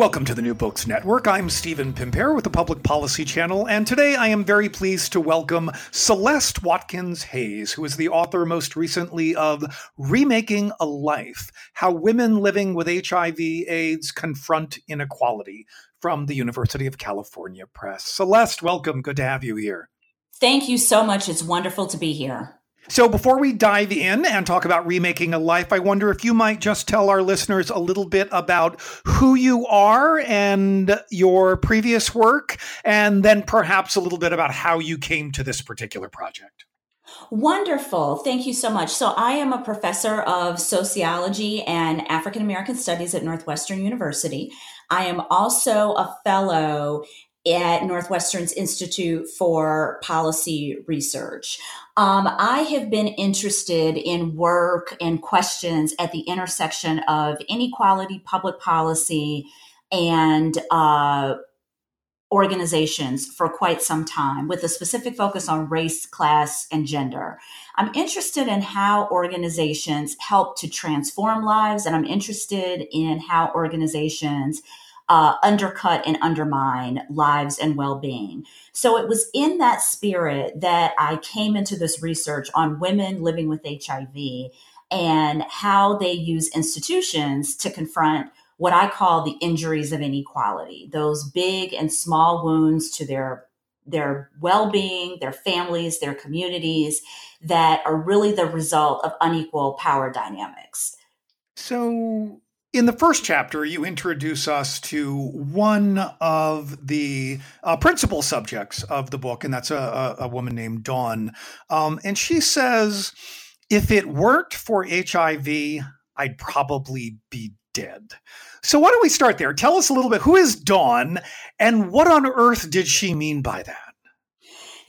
Welcome to the New Books Network. I'm Stephen Pimpare with the Public Policy Channel, and today I am very pleased to welcome Celeste Watkins Hayes, who is the author most recently of Remaking a Life How Women Living with HIV/AIDS Confront Inequality from the University of California Press. Celeste, welcome. Good to have you here. Thank you so much. It's wonderful to be here. So, before we dive in and talk about remaking a life, I wonder if you might just tell our listeners a little bit about who you are and your previous work, and then perhaps a little bit about how you came to this particular project. Wonderful. Thank you so much. So, I am a professor of sociology and African American studies at Northwestern University. I am also a fellow at Northwestern's Institute for Policy Research. Um, I have been interested in work and questions at the intersection of inequality, public policy, and uh, organizations for quite some time with a specific focus on race, class, and gender. I'm interested in how organizations help to transform lives, and I'm interested in how organizations uh, undercut and undermine lives and well being. So it was in that spirit that I came into this research on women living with HIV and how they use institutions to confront what I call the injuries of inequality, those big and small wounds to their their well-being, their families, their communities that are really the result of unequal power dynamics. So in the first chapter, you introduce us to one of the uh, principal subjects of the book, and that's a, a, woman named Dawn. Um, and she says, if it weren't for HIV, I'd probably be dead. So, why don't we start there? Tell us a little bit who is Dawn, and what on earth did she mean by that?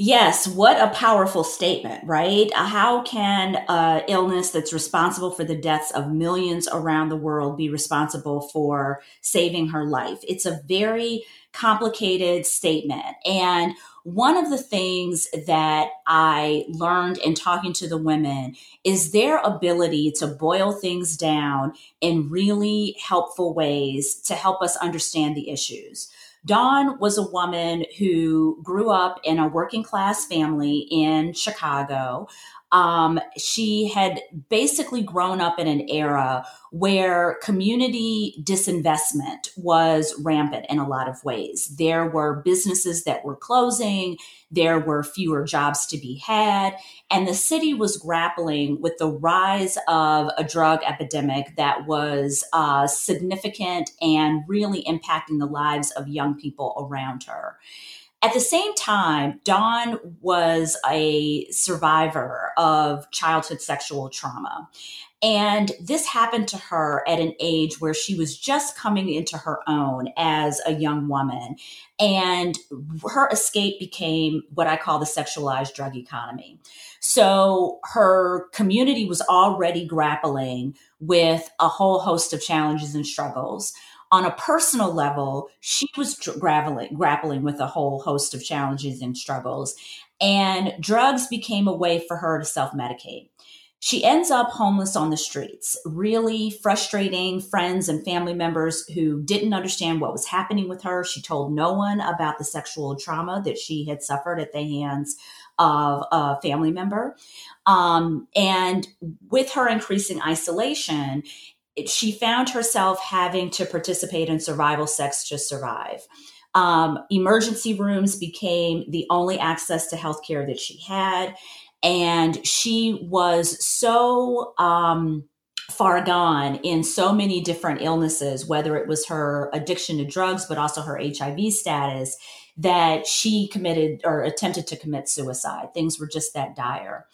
Yes, what a powerful statement, right? How can uh, illness that's responsible for the deaths of millions around the world be responsible for saving her life? It's a very complicated statement. And one of the things that I learned in talking to the women is their ability to boil things down in really helpful ways to help us understand the issues. Dawn was a woman who grew up in a working class family in Chicago. Um, she had basically grown up in an era where community disinvestment was rampant in a lot of ways. There were businesses that were closing, there were fewer jobs to be had, and the city was grappling with the rise of a drug epidemic that was uh, significant and really impacting the lives of young people around her. At the same time, Dawn was a survivor of childhood sexual trauma. And this happened to her at an age where she was just coming into her own as a young woman. And her escape became what I call the sexualized drug economy. So her community was already grappling with a whole host of challenges and struggles on a personal level, she was grappling, grappling with a whole host of challenges and struggles. And drugs became a way for her to self medicate. She ends up homeless on the streets, really frustrating friends and family members who didn't understand what was happening with her. She told no one about the sexual trauma that she had suffered at the hands of a family member. Um, and with her increasing isolation, she found herself having to participate in survival sex to survive. Um, emergency rooms became the only access to healthcare that she had. And she was so um, far gone in so many different illnesses, whether it was her addiction to drugs, but also her HIV status, that she committed or attempted to commit suicide. Things were just that dire.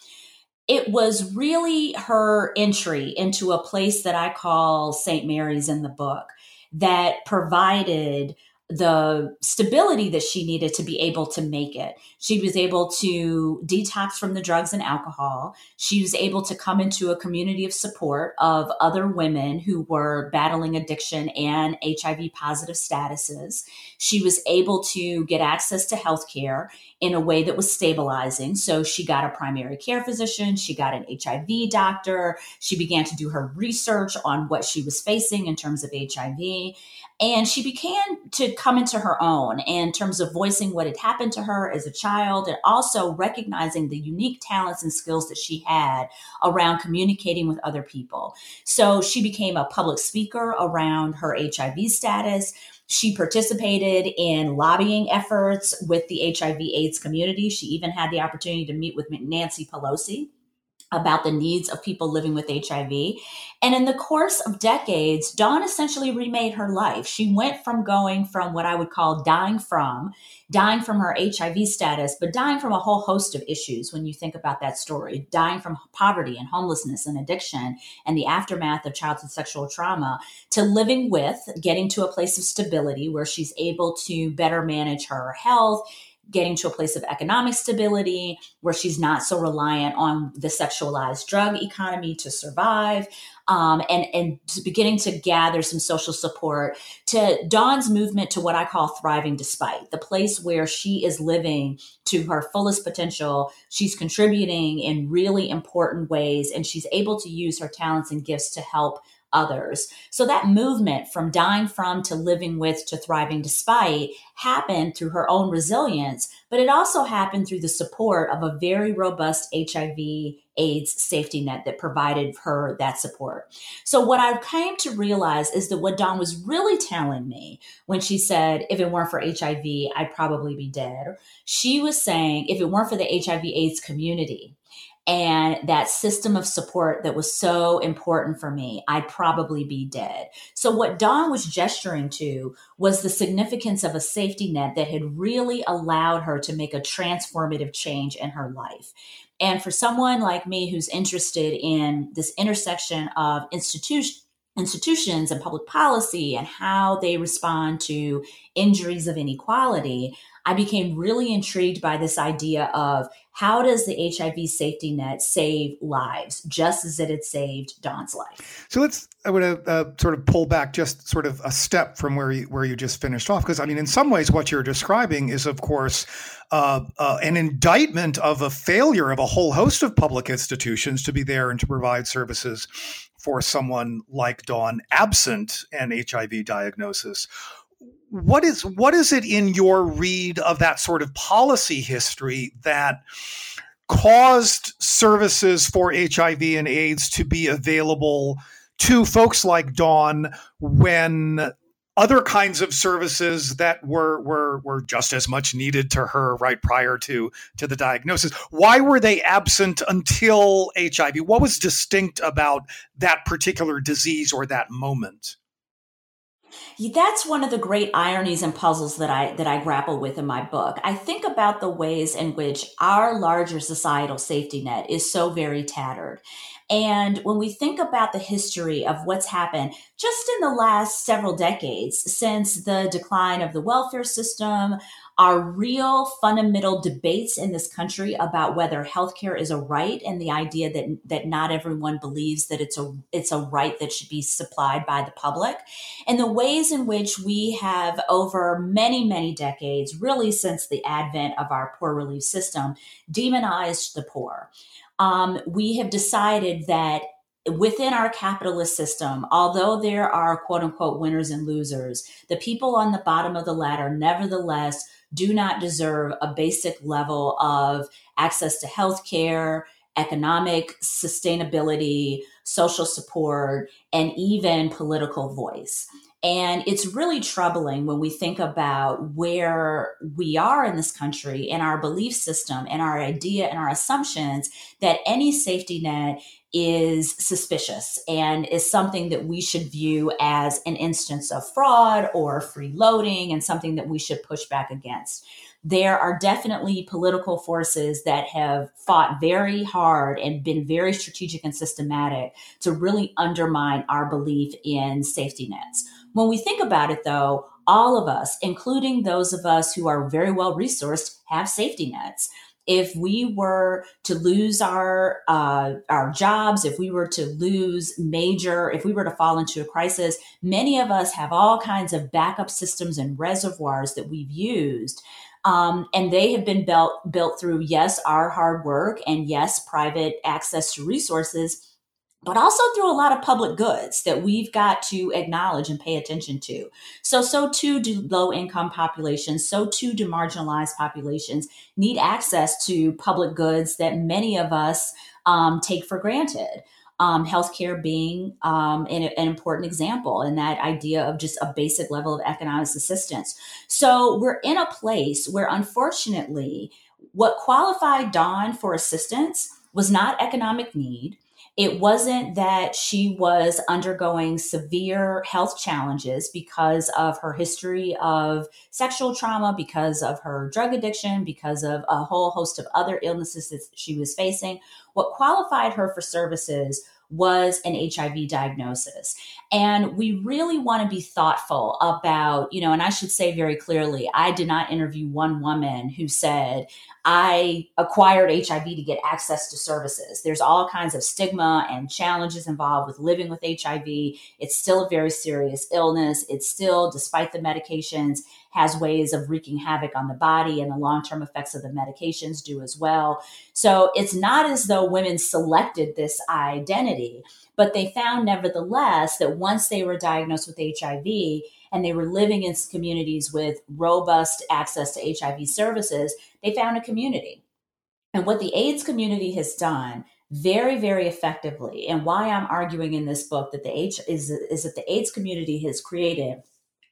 It was really her entry into a place that I call St. Mary's in the book that provided the stability that she needed to be able to make it. She was able to detox from the drugs and alcohol. She was able to come into a community of support of other women who were battling addiction and HIV positive statuses. She was able to get access to health care in a way that was stabilizing. So she got a primary care physician, she got an HIV doctor, she began to do her research on what she was facing in terms of HIV. And she began to come into her own in terms of voicing what had happened to her as a child and also recognizing the unique talents and skills that she had around communicating with other people. So she became a public speaker around her HIV status. She participated in lobbying efforts with the HIV AIDS community. She even had the opportunity to meet with Nancy Pelosi about the needs of people living with HIV. And in the course of decades, Dawn essentially remade her life. She went from going from what I would call dying from, dying from her HIV status, but dying from a whole host of issues when you think about that story, dying from poverty and homelessness and addiction and the aftermath of childhood sexual trauma, to living with, getting to a place of stability where she's able to better manage her health getting to a place of economic stability where she's not so reliant on the sexualized drug economy to survive um, and and beginning to gather some social support to dawn's movement to what i call thriving despite the place where she is living to her fullest potential. She's contributing in really important ways and she's able to use her talents and gifts to help others. So that movement from dying from to living with to thriving despite happened through her own resilience, but it also happened through the support of a very robust HIV AIDS safety net that provided her that support. So what I came to realize is that what Dawn was really telling me when she said, if it weren't for HIV, I'd probably be dead. She was saying, if it weren't for the HIV AIDS community, and that system of support that was so important for me, I'd probably be dead. So, what Dawn was gesturing to was the significance of a safety net that had really allowed her to make a transformative change in her life. And for someone like me who's interested in this intersection of institution, institutions and public policy and how they respond to injuries of inequality, I became really intrigued by this idea of how does the HIV safety net save lives, just as it had saved Dawn's life. So let's I would uh, sort of pull back just sort of a step from where you where you just finished off, because I mean, in some ways, what you're describing is, of course, uh, uh, an indictment of a failure of a whole host of public institutions to be there and to provide services for someone like Dawn, absent an HIV diagnosis what is what is it in your read of that sort of policy history that caused services for HIV and AIDS to be available to folks like Dawn when other kinds of services that were were were just as much needed to her right prior to to the diagnosis? Why were they absent until HIV what was distinct about that particular disease or that moment that's one of the great ironies and puzzles that I that I grapple with in my book. I think about the ways in which our larger societal safety net is so very tattered. And when we think about the history of what's happened just in the last several decades since the decline of the welfare system, are real fundamental debates in this country about whether healthcare is a right and the idea that that not everyone believes that it's a it's a right that should be supplied by the public. And the ways in which we have over many many decades really since the advent of our poor relief system demonized the poor. Um, we have decided that within our capitalist system, although there are quote unquote winners and losers, the people on the bottom of the ladder nevertheless do not deserve a basic level of access to health care, economic sustainability, social support, and even political voice. And it's really troubling when we think about where we are in this country and our belief system and our idea and our assumptions that any safety net is suspicious and is something that we should view as an instance of fraud or freeloading and something that we should push back against. there are definitely political forces that have fought very hard and been very strategic and systematic to really undermine our belief in safety nets. When we think about it, though, all of us, including those of us who are very well resourced, have safety nets if we were to lose our uh, our jobs, if we were to lose major, if we were to fall into a crisis, many of us have all kinds of backup systems and reservoirs that we've used. Um, and they have been built built through yes our hard work and yes private access to resources but also through a lot of public goods that we've got to acknowledge and pay attention to. So, so too do low income populations, so too do marginalized populations need access to public goods that many of us um, take for granted. Um, healthcare being um, an, an, important example, and that idea of just a basic level of economic assistance. So, we're in a place where, unfortunately, what qualified Dawn for assistance was not economic need it wasn't that she was undergoing severe health challenges because of her history of sexual trauma, because of her drug addiction, because of a whole host of other illnesses that she was facing. What qualified her for services was an HIV diagnosis. And we really want to be thoughtful about, you know, and I should say very clearly, I did not interview one woman who said, I acquired HIV to get access to services. There's all kinds of stigma and challenges involved with living with HIV. It's still a very serious illness. It's still, despite the medications, has ways of wreaking havoc on the body, and the long term effects of the medications do as well. So it's not as though women selected this identity, but they found, nevertheless, that once they were diagnosed with HIV, and they were living in communities with robust access to HIV services, they found a community. And what the AIDS community has done very, very effectively, and why I'm arguing in this book that the H is, is that the AIDS community has created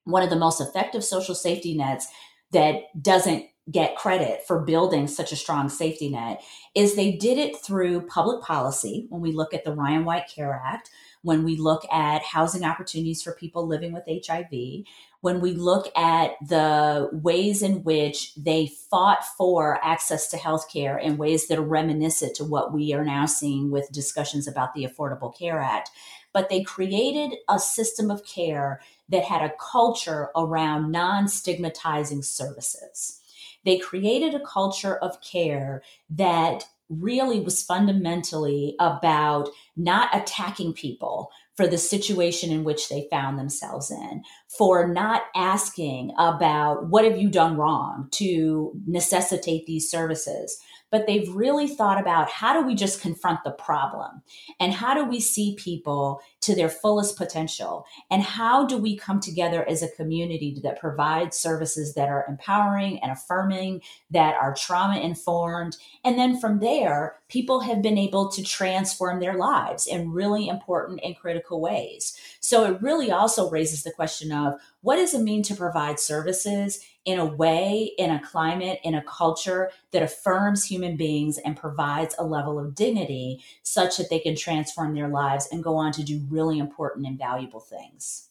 one of the most effective social safety nets that doesn't get credit for building such a strong safety net is they did it through public policy when we look at the Ryan White Care Act when we look at housing opportunities for people living with HIV, when we look at the ways in which they fought for access to healthcare in ways that are reminiscent to what we are now seeing with discussions about the Affordable Care Act. But they created a system of care that had a culture around non stigmatizing services. They created a culture of care that really was fundamentally about not attacking people for the situation in which they found themselves in, for not asking about what have you done wrong to necessitate these services, but they've really thought about how do we just confront the problem? And how do we see people to their fullest potential? And how do we come together as a community that provides services that are empowering and affirming that are trauma informed and then from there people have been able to transform their lives in really important and critical ways. So it really also raises the question of what does it mean to provide services in a way, in a climate, in a culture that affirms human beings and provides a level of dignity such that they can transform their lives and go on to do really important and valuable things.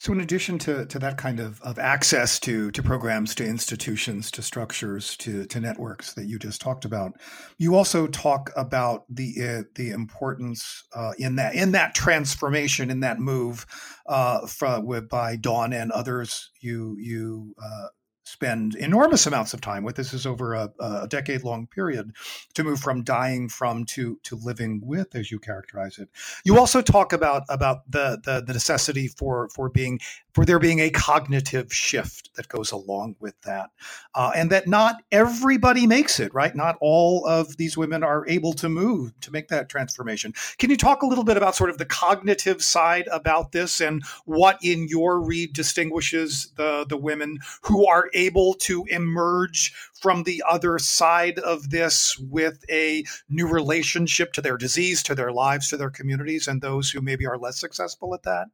So, in addition to, to that kind of, of access to, to programs, to institutions, to structures, to, to networks that you just talked about, you also talk about the uh, the importance uh, in that in that transformation, in that move uh, from, by Dawn and others you you uh, spend enormous amounts of time with. This is over a, a decade long period to move from dying from to to living with, as you characterize it. You also talk about about the the, the necessity for for being for there being a cognitive shift that goes along with that, uh, and that not everybody makes it. Right, not all of these women are able to move to make that transformation. Can you talk a little bit about sort of the cognitive side about this and what, in your read, distinguishes the the women who are able to emerge from the other side of this with a new relationship to their disease, to their lives, to their communities, and those who maybe are less successful at that?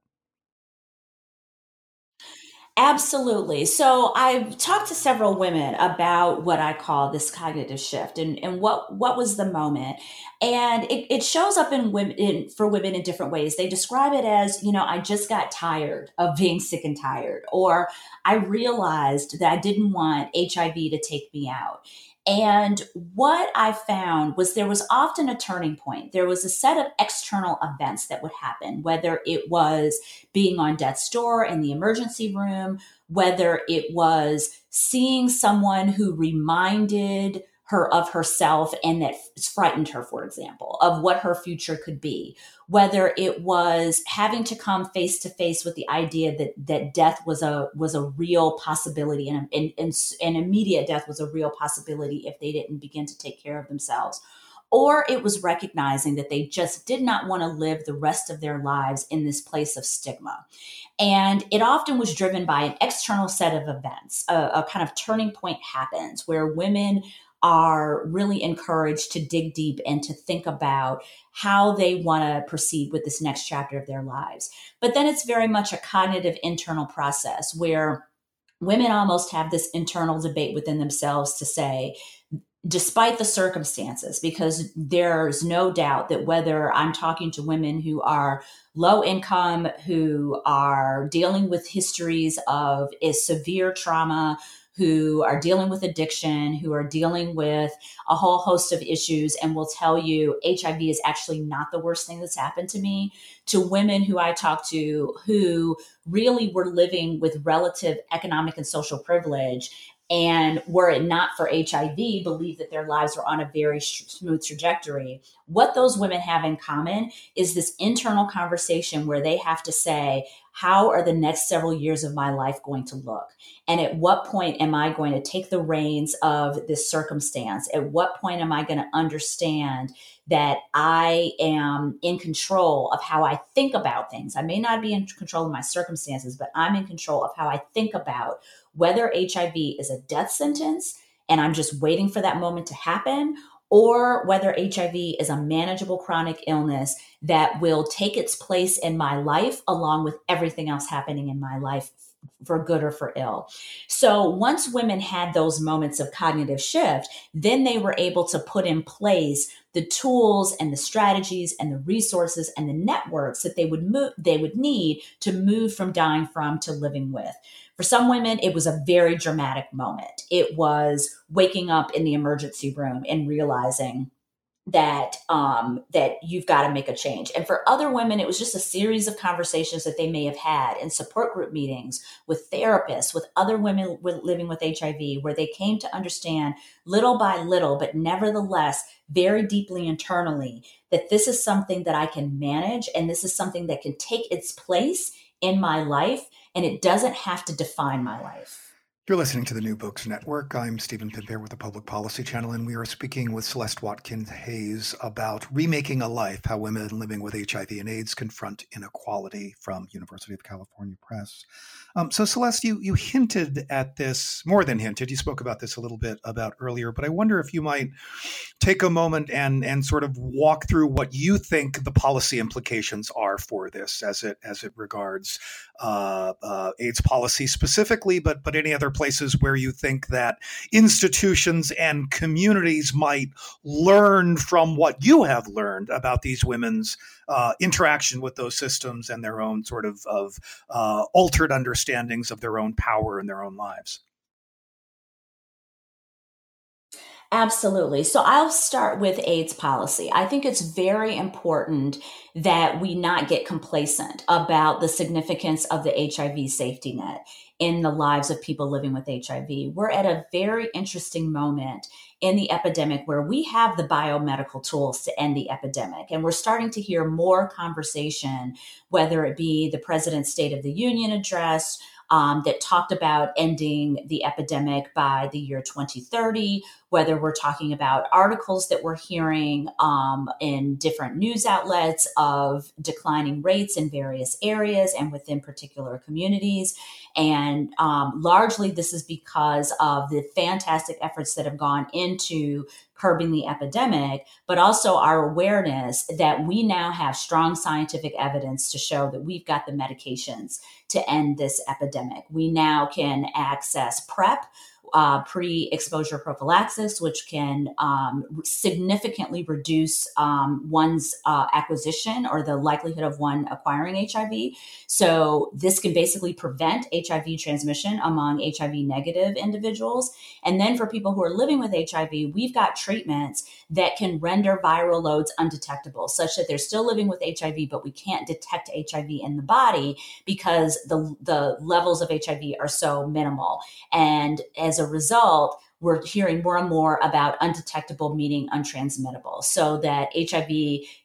Absolutely. So I've talked to several women about what I call this cognitive shift and, and what, what was the moment. And it, it shows up in women in, for women in different ways. They describe it as, you know, I just got tired of being sick and tired, or I realized that I didn't want HIV to take me out. And what I found was there was often a turning point. There was a set of external events that would happen, whether it was being on death's door in the emergency room, whether it was seeing someone who reminded her of herself and that frightened her, for example, of what her future could be. Whether it was having to come face to face with the idea that that death was a was a real possibility and, and, and, and immediate death was a real possibility if they didn't begin to take care of themselves. Or it was recognizing that they just did not want to live the rest of their lives in this place of stigma. And it often was driven by an external set of events. A, a, kind of turning point happens where women are really encouraged to dig deep and to think about how they want to proceed with this next chapter of their lives. But then it's very much a cognitive internal process where women almost have this internal debate within themselves to say, despite the circumstances, because there's no doubt that whether I'm talking to women who are low income, who are dealing with histories of is severe trauma, who are dealing with addiction, who are dealing with a whole host of issues, and will tell you HIV is actually not the worst thing that's happened to me, to women who I talk to who really were living with relative economic and social privilege and were it not for HIV, believe that their lives were on a very smooth trajectory. What those women have in common is this internal conversation where they have to say, how are the next several years of my life going to look? And at what point am I going to take the reins of this circumstance? At what point am I going to understand that I am in control of how I think about things? I may not be in control of my circumstances, but I'm in control of how I think about whether HIV is a death sentence and I'm just waiting for that moment to happen, or whether HIV is a manageable chronic illness that will take its place in my life along with everything else happening in my life for good or for ill. So once women had those moments of cognitive shift, then they were able to put in place the tools and the strategies and the resources and the networks that they would move they would need to move from dying from to living with. For some women, it was a very dramatic moment. It was waking up in the emergency room and realizing that um, that you've got to make a change. And for other women, it was just a series of conversations that they may have had in support group meetings with therapists, with other women with, living with HIV, where they came to understand little by little, but nevertheless very deeply internally that this is something that I can manage and this is something that can take its place in my life and it doesn't have to define my life. You're listening to the New Books Network. I'm Stephen Pimpare with the Public Policy Channel, and we are speaking with Celeste Watkins Hayes about remaking a life: how women living with HIV and AIDS confront inequality from University of California Press. Um, so, Celeste, you you hinted at this more than hinted. You spoke about this a little bit about earlier, but I wonder if you might take a moment and and sort of walk through what you think the policy implications are for this, as it as it regards uh, uh, AIDS policy specifically, but but any other places where you think that institutions and communities might learn from what you have learned about these women's uh, interaction with those systems and their own sort of, of uh, altered understandings of their own power in their own lives. Absolutely. So I'll start with AIDS policy. I think it's very important that we not get complacent about the significance of the HIV safety net in the lives of people living with HIV. We're at a very interesting moment in the epidemic where we have the biomedical tools to end the epidemic. And we're starting to hear more conversation, whether it be the President's State of the Union address, um, that talked about ending the epidemic by the year 2030, whether we're talking about articles that we're hearing um, in different news outlets of declining rates in various areas and within particular communities. And um, largely, this is because of the fantastic efforts that have gone into curbing the epidemic, but also our awareness that we now have strong scientific evidence to show that we've got the medications to end this epidemic. We now can access PrEP uh, pre exposure prophylaxis, which can um, significantly reduce um, one's uh, acquisition or the likelihood of one acquiring HIV. So, this can basically prevent HIV transmission among HIV negative individuals. And then for people who are living with HIV, we've got treatments that can render viral loads undetectable, such that they're still living with HIV, but we can't detect HIV in the body because the, the levels of HIV are so minimal. And as a result, we're hearing more and more about undetectable meaning untransmittable so that hiv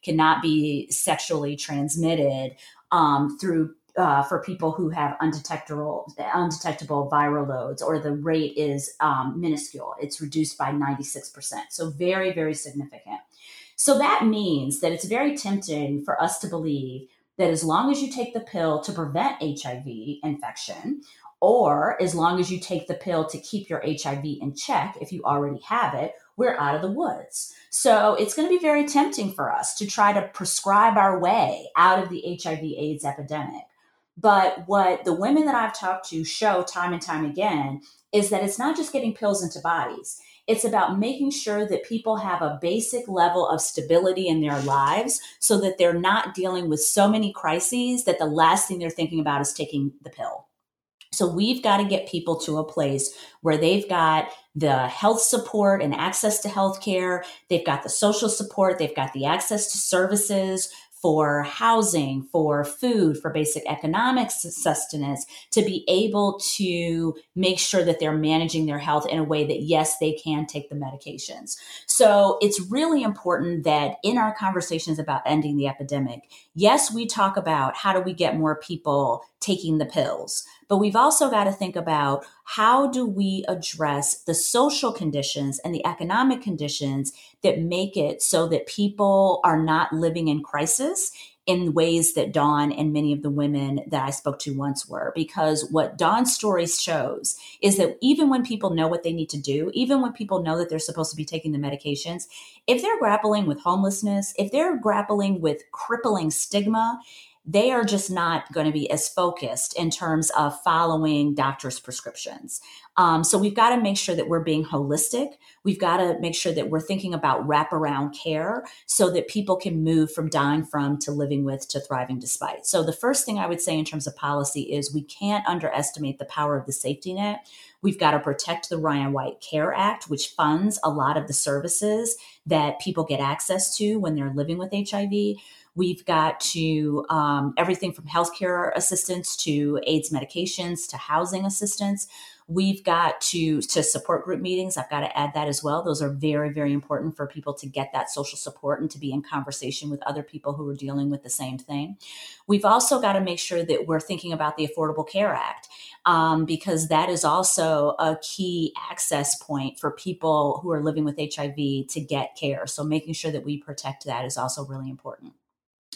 cannot be sexually transmitted um, through uh, for people who have undetectable undetectable viral loads or the rate is um, minuscule. It's reduced by 96% so very very significant. So that means that it's very tempting for us to believe that as long as you take the pill to prevent hiv infection or as long as you take the pill to keep your HIV in check, if you already have it, we're out of the woods. So it's going to be very tempting for us to try to prescribe our way out of the HIV AIDS epidemic. But what the women that I've talked to show time and time again is that it's not just getting pills into bodies. It's about making sure that people have a basic level of stability in their lives so that they're not dealing with so many crises that the last thing they're thinking about is taking the pill. So we've got to get people to a place where they've got the health support and access to health care. They've got the social support. They've got the access to services for housing, for food, for basic economic sustenance, to be able to make sure that they're managing their health in a way that, yes, they can take the medications. So it's really important that in our conversations about ending the epidemic, yes, we talk about how do we get more people taking the pills, but we've also got to think about how do we address the social conditions and the economic conditions that make it so that people are not living in crisis in ways that Dawn and many of the women that I spoke to once were. Because what Dawn's story shows is that even when people know what they need to do, even when people know that they're supposed to be taking the medications, if they're grappling with homelessness, if they're grappling with crippling stigma, they are just not going to be as focused in terms of following doctors' prescriptions. Um, so we've got to make sure that we're being holistic. We've got to make sure that we're thinking about wraparound care so that people can move from dying from to living with to thriving despite. So the first thing I would say in terms of policy is we can't underestimate the power of the safety net. We've got to protect the Ryan White Care Act, which funds a lot of the services that people get access to when they're living with HIV. We've got to um, everything from healthcare assistance to AIDS medications to housing assistance. We've got to to support group meetings. I've got to add that as well. Those are very very important for people to get that social support and to be in conversation with other people who are dealing with the same thing. We've also got to make sure that we're thinking about the Affordable Care Act um, because that is also a key access point for people who are living with HIV to get care. So making sure that we protect that is also really important.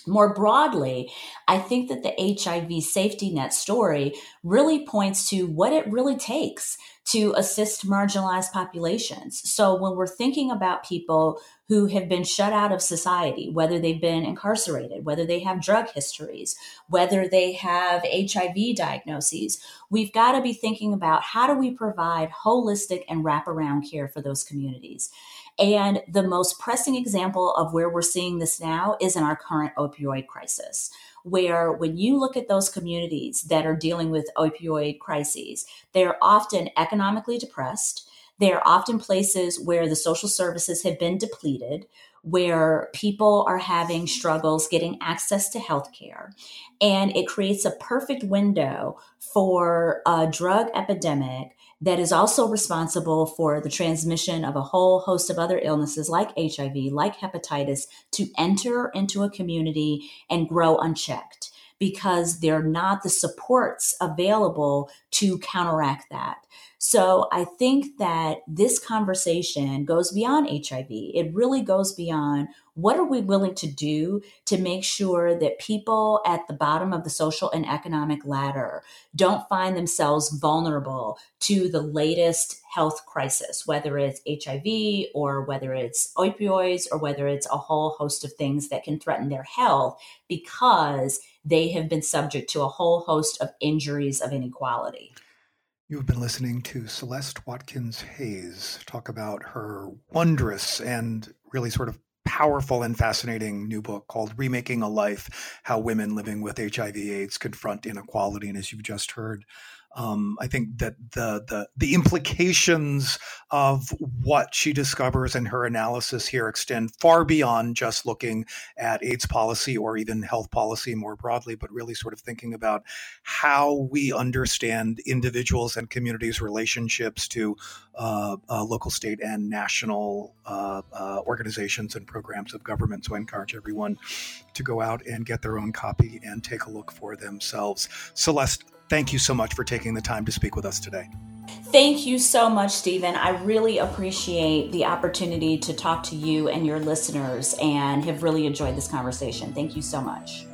More broadly, I think that the HIV safety net story really points to what it really takes to assist marginalized populations. So when we're thinking about people who have been shut out of society, whether they've been incarcerated, whether they have drug histories, whether they have HIV diagnoses, we've got to be thinking about how do we provide holistic and wraparound care for those communities. And the most pressing example of where we're seeing this now is in our current opioid crisis, where when you look at those communities that are dealing with opioid crises, they're often economically depressed. They're often places where the social services have been depleted, where people are having struggles getting access to health care. And it creates a perfect window for a drug epidemic that is also responsible for the transmission of a whole host of other illnesses like HIV, like hepatitis, to enter into a community and grow unchecked because they're not the supports available to counteract that. So I think that this conversation goes beyond HIV. It really goes beyond what are we willing to do to make sure that people at the bottom of the social and economic ladder don't find themselves vulnerable to the latest health crisis, whether it's HIV or whether it's opioids or whether it's a whole host of things that can threaten their health because they have been subject to a whole host of injuries of inequality. You've been listening to Celeste Watkins Hayes talk about her wondrous and really sort of powerful and fascinating new book called Remaking a Life How Women Living with HIV AIDS Confront Inequality. And as you've just heard, um, I think that the, the the implications of what she discovers in her analysis here extend far beyond just looking at AIDS policy or even health policy more broadly, but really sort of thinking about how we understand individuals and communities' relationships to uh, uh, local, state, and national uh, organizations and programs of government. So I encourage everyone to go out and get their own copy and take a look for themselves. Celeste, Thank you so much for taking the time to speak with us today. Thank you so much, Stephen. I really appreciate the opportunity to talk to you and your listeners and have really enjoyed this conversation. Thank you so much.